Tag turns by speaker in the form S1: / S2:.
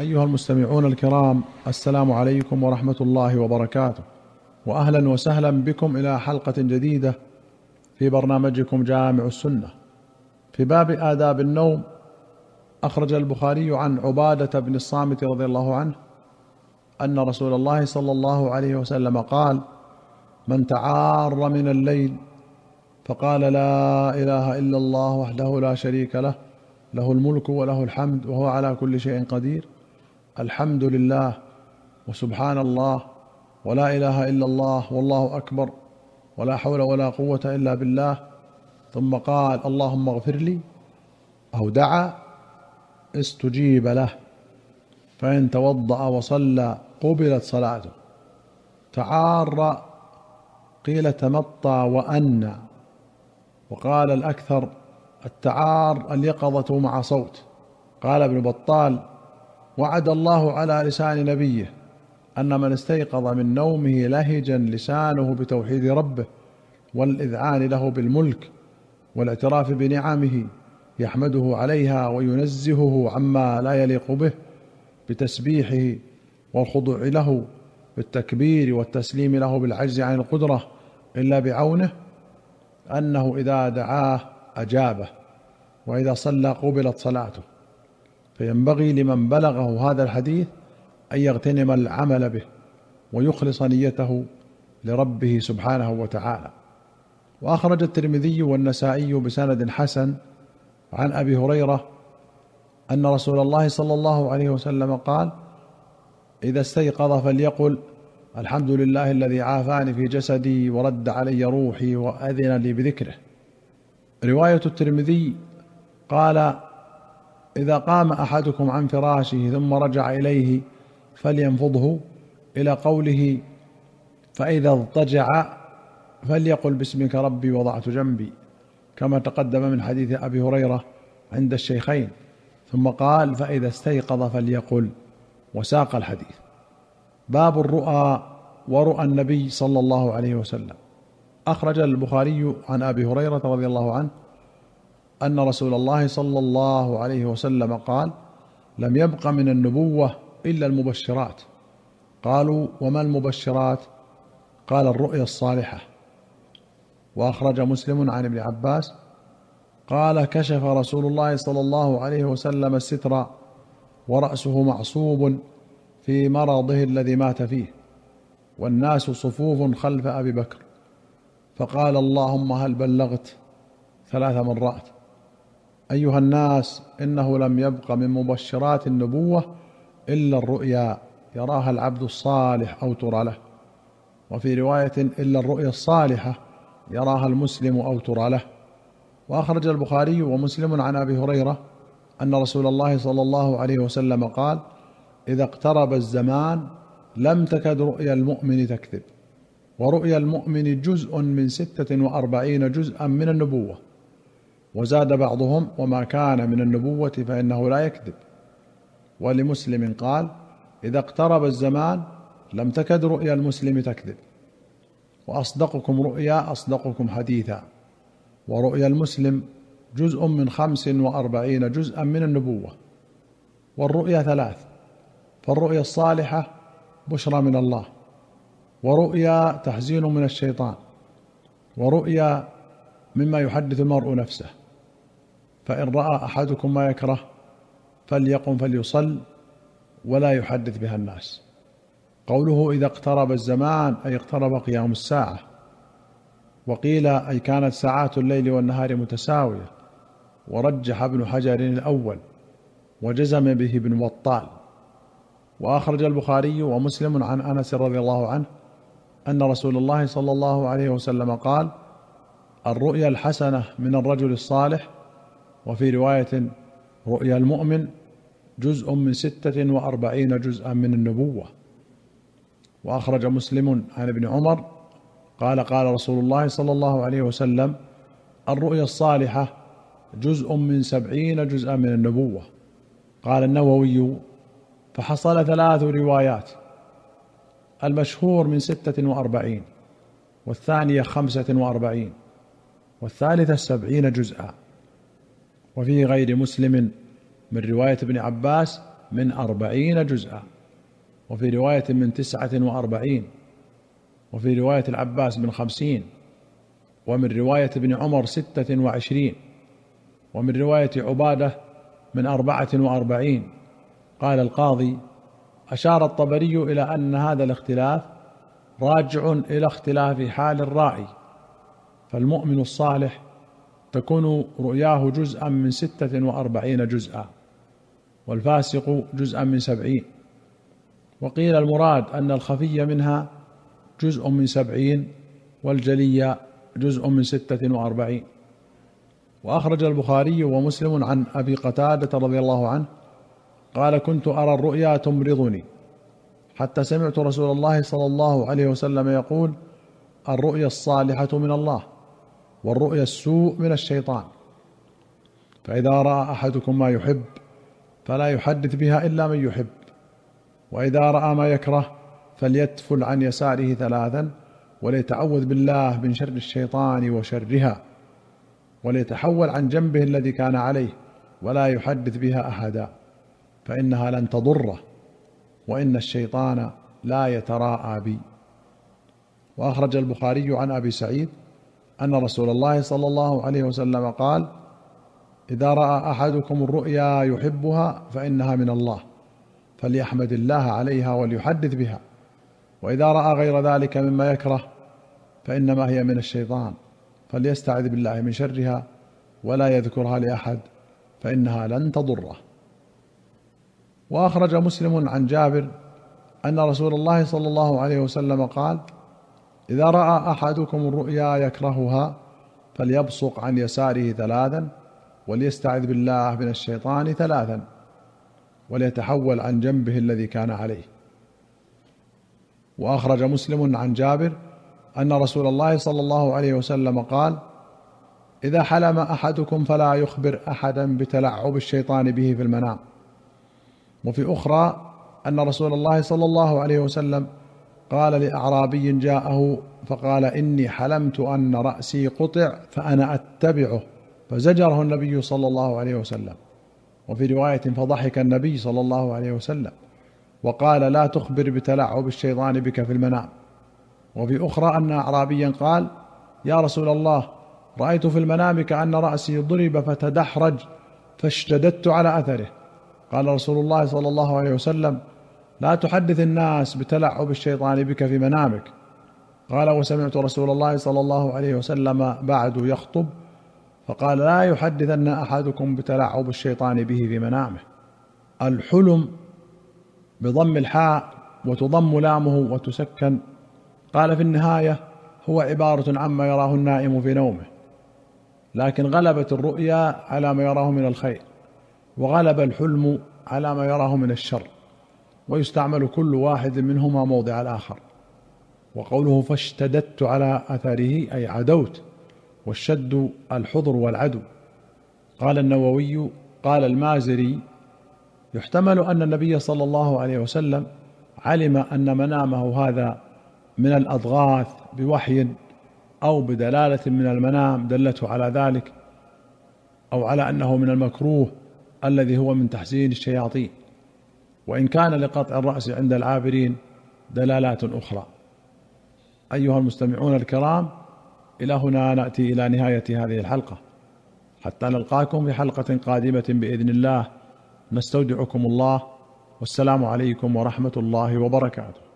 S1: أيها المستمعون الكرام السلام عليكم ورحمة الله وبركاته. واهلا وسهلا بكم إلى حلقة جديدة في برنامجكم جامع السنة. في باب آداب النوم أخرج البخاري عن عبادة بن الصامت رضي الله عنه أن رسول الله صلى الله عليه وسلم قال: من تعار من الليل فقال لا إله إلا الله وحده لا شريك له له الملك وله الحمد وهو على كل شيء قدير. الحمد لله وسبحان الله ولا إله إلا الله والله أكبر ولا حول ولا قوة إلا بالله. ثم قال اللهم اغفر لي أو دعا استجيب له. فإن توضأ وصلى قبلت صلاته. تعار قيل تمطى وانى وقال الأكثر التعار اليقظة مع صوت. قال ابن بطال وعد الله على لسان نبيه أن من استيقظ من نومه لهجا لسانه بتوحيد ربه والإذعان له بالملك والاعتراف بنعمه يحمده عليها وينزهه عما لا يليق به بتسبيحه والخضوع له بالتكبير والتسليم له بالعجز عن القدرة إلا بعونه أنه إذا دعاه أجابه وإذا صلى قبلت صلاته. فينبغي لمن بلغه هذا الحديث أن يغتنم العمل به ويخلص نيته لربه سبحانه وتعالى. وأخرج الترمذي والنسائي بسند حسن عن أبي هريرة أن رسول الله صلى الله عليه وسلم قال إذا استيقظ فليقل الحمد لله الذي عافاني في جسدي ورد علي روحي وأذن لي بذكره. رواية الترمذي قال إذا قام أحدكم عن فراشه ثم رجع إليه فلينفضه إلى قوله فإذا اضطجع فليقل باسمك ربي وضعت جنبي كما تقدم من حديث أبي هريرة عند الشيخين ثم قال فإذا استيقظ فليقل وساق الحديث. باب الرؤى ورؤى النبي صلى الله عليه وسلم. أخرج البخاري عن أبي هريرة رضي الله عنه أن رسول الله صلى الله عليه وسلم قال لم يبق من النبوة إلا المبشرات قالوا وما المبشرات؟ قال الرؤيا الصالحة وأخرج مسلم عن ابن عباس قال كشف رسول الله صلى الله عليه وسلم الستر ورأسه معصوب في مرضه الذي مات فيه والناس صفوف خلف أبي بكر فقال اللهم هل بلغت ثلاث مرات؟ أيها الناس إنه لم يبق من مبشرات النبوة إلا الرؤيا يراها العبد الصالح أو ترى له. وفي رواية إلا الرؤيا الصالحة يراها المسلم أو ترى له. وأخرج البخاري ومسلم عن أبي هريرة أن رسول الله صلى الله عليه وسلم قال إذا اقترب الزمان لم تكد رؤيا المؤمن تكذب ورؤيا المؤمن جزء من ستة وأربعين جزءا من النبوة. وزاد بعضهم وما كان من النبوة فإنه لا يكذب. ولمسلم قال إذا اقترب الزمان لم تكد رؤيا المسلم تكذب. وأصدقكم رؤيا أصدقكم حديثا. ورؤيا المسلم جزء من خمس وأربعين جزءا من النبوة. والرؤيا ثلاث. فالرؤيا الصالحة بشرى من الله. ورؤيا تحزين من الشيطان. ورؤيا مما يحدث المرء نفسه. فإن رأى أحدكم ما يكره فليقم فليصل ولا يحدث بها الناس. قوله إذا اقترب الزمان أي اقترب قيام الساعة. وقيل أي كانت ساعات الليل والنهار متساوية. ورجح ابن حجر الأول وجزم به ابن بطال. وأخرج البخاري ومسلم عن أنس رضي الله عنه أن رسول الله صلى الله عليه وسلم قال الرؤيا الحسنة من الرجل الصالح وفي رواية رؤيا المؤمن جزء من ستة وأربعين جزءا من النبوة. وأخرج مسلم عن ابن عمر قال قال رسول الله صلى الله عليه وسلم الرؤيا الصالحة جزء من سبعين جزءا من النبوة. قال النووي فحصل ثلاث روايات المشهور من ستة وأربعين والثانية خمسة وأربعين والثالثة سبعين جزءا. وفي غير مسلم من رواية ابن عباس من أربعين جزءا وفي رواية من تسعة وأربعين وفي رواية العباس من خمسين ومن رواية ابن عمر ستة وعشرين ومن رواية عبادة من أربعة وأربعين. قال القاضي أشار الطبري إلى أن هذا الاختلاف راجع إلى اختلاف حال الراعي فالمؤمن الصالح تكون رؤياه جزءا من ستة وأربعين جزءا والفاسق جزءا من سبعين. وقيل المراد أن الخفي منها جزء من سبعين والجلي جزء من ستة وأربعين. وأخرج البخاري ومسلم عن أبي قتادة رضي الله عنه قال كنت أرى الرؤيا تمرضني. حتى سمعت رسول الله صلى الله عليه وسلم يقول الرؤيا الصالحة من الله. والرؤيا السوء من الشيطان. فإذا رأى أحدكم ما يحب فلا يحدث بها إلا من يحب. وإذا رأى ما يكره فليتفل عن يساره ثلاثا وليتعوذ بالله من شر الشيطان وشرها وليتحول عن جنبه الذي كان عليه ولا يحدث بها أحدا. فإنها لن تضره وإن الشيطان لا يتراءى بي. وأخرج البخاري عن أبي سعيد أن رسول الله صلى الله عليه وسلم قال إذا رأى أحدكم الرؤيا يحبها فإنها من الله فليحمد الله عليها وليحدث بها وإذا رأى غير ذلك مما يكره فإنما هي من الشيطان فليستعذ بالله من شرها ولا يذكرها لأحد فإنها لن تضره. وأخرج مسلم عن جابر أن رسول الله صلى الله عليه وسلم قال إذا رأى أحدكم الرؤيا يكرهها فليبصق عن يساره ثلاثا وليستعذ بالله من الشيطان ثلاثا وليتحول عن جنبه الذي كان عليه. وأخرج مسلم عن جابر أن رسول الله صلى الله عليه وسلم قال إذا حلم أحدكم فلا يخبر احدا بتلعب الشيطان به في المنام. وفي أخرى أن رسول الله صلى الله عليه وسلم قال لأعرابي جاءه فقال إني حلمت أن رأسي قطع فأنا أتبعه فزجره النبي صلى الله عليه وسلم وفي رواية فضحك النبي صلى الله عليه وسلم وقال لا تخبر بتلعب الشيطان بك في المنام وفي أخرى أن أعرابيا قال يا رسول الله رأيت في المنام كأن رأسي ضرب فتدحرج فاشتددت على أثره قال رسول الله صلى الله عليه وسلم لا تحدث الناس بتلعب الشيطان بك في منامك. قال وسمعت رسول الله صلى الله عليه وسلم بعد يخطب فقال لا يحدثن أحدكم بتلعب الشيطان به في منامه. الحلم بضم الحاء وتضم لامه وتسكن. قال في النهاية هو عبارة عما يراه النائم في نومه. لكن غلبت الرؤيا على ما يراه من الخير وغلب الحلم على ما يراه من الشر. ويستعمل كل واحد منهما موضع الآخر. وقوله فاشتددت على اثره أي عدوت والشد الحضر والعدو. قال النووي قال المازري يحتمل أن النبي صلى الله عليه وسلم علم أن منامه هذا من الأضغاث بوحي أو بدلالة من المنام دلته على ذلك أو على أنه من المكروه الذي هو من تحسين الشياطين. وإن كان لقطع الرأس عند العابرين دلالات أخرى. أيها المستمعون الكرام إلى هنا نأتي إلى نهاية هذه الحلقة. حتى نلقاكم في حلقة قادمة بإذن الله. نستودعكم الله. والسلام عليكم ورحمة الله وبركاته.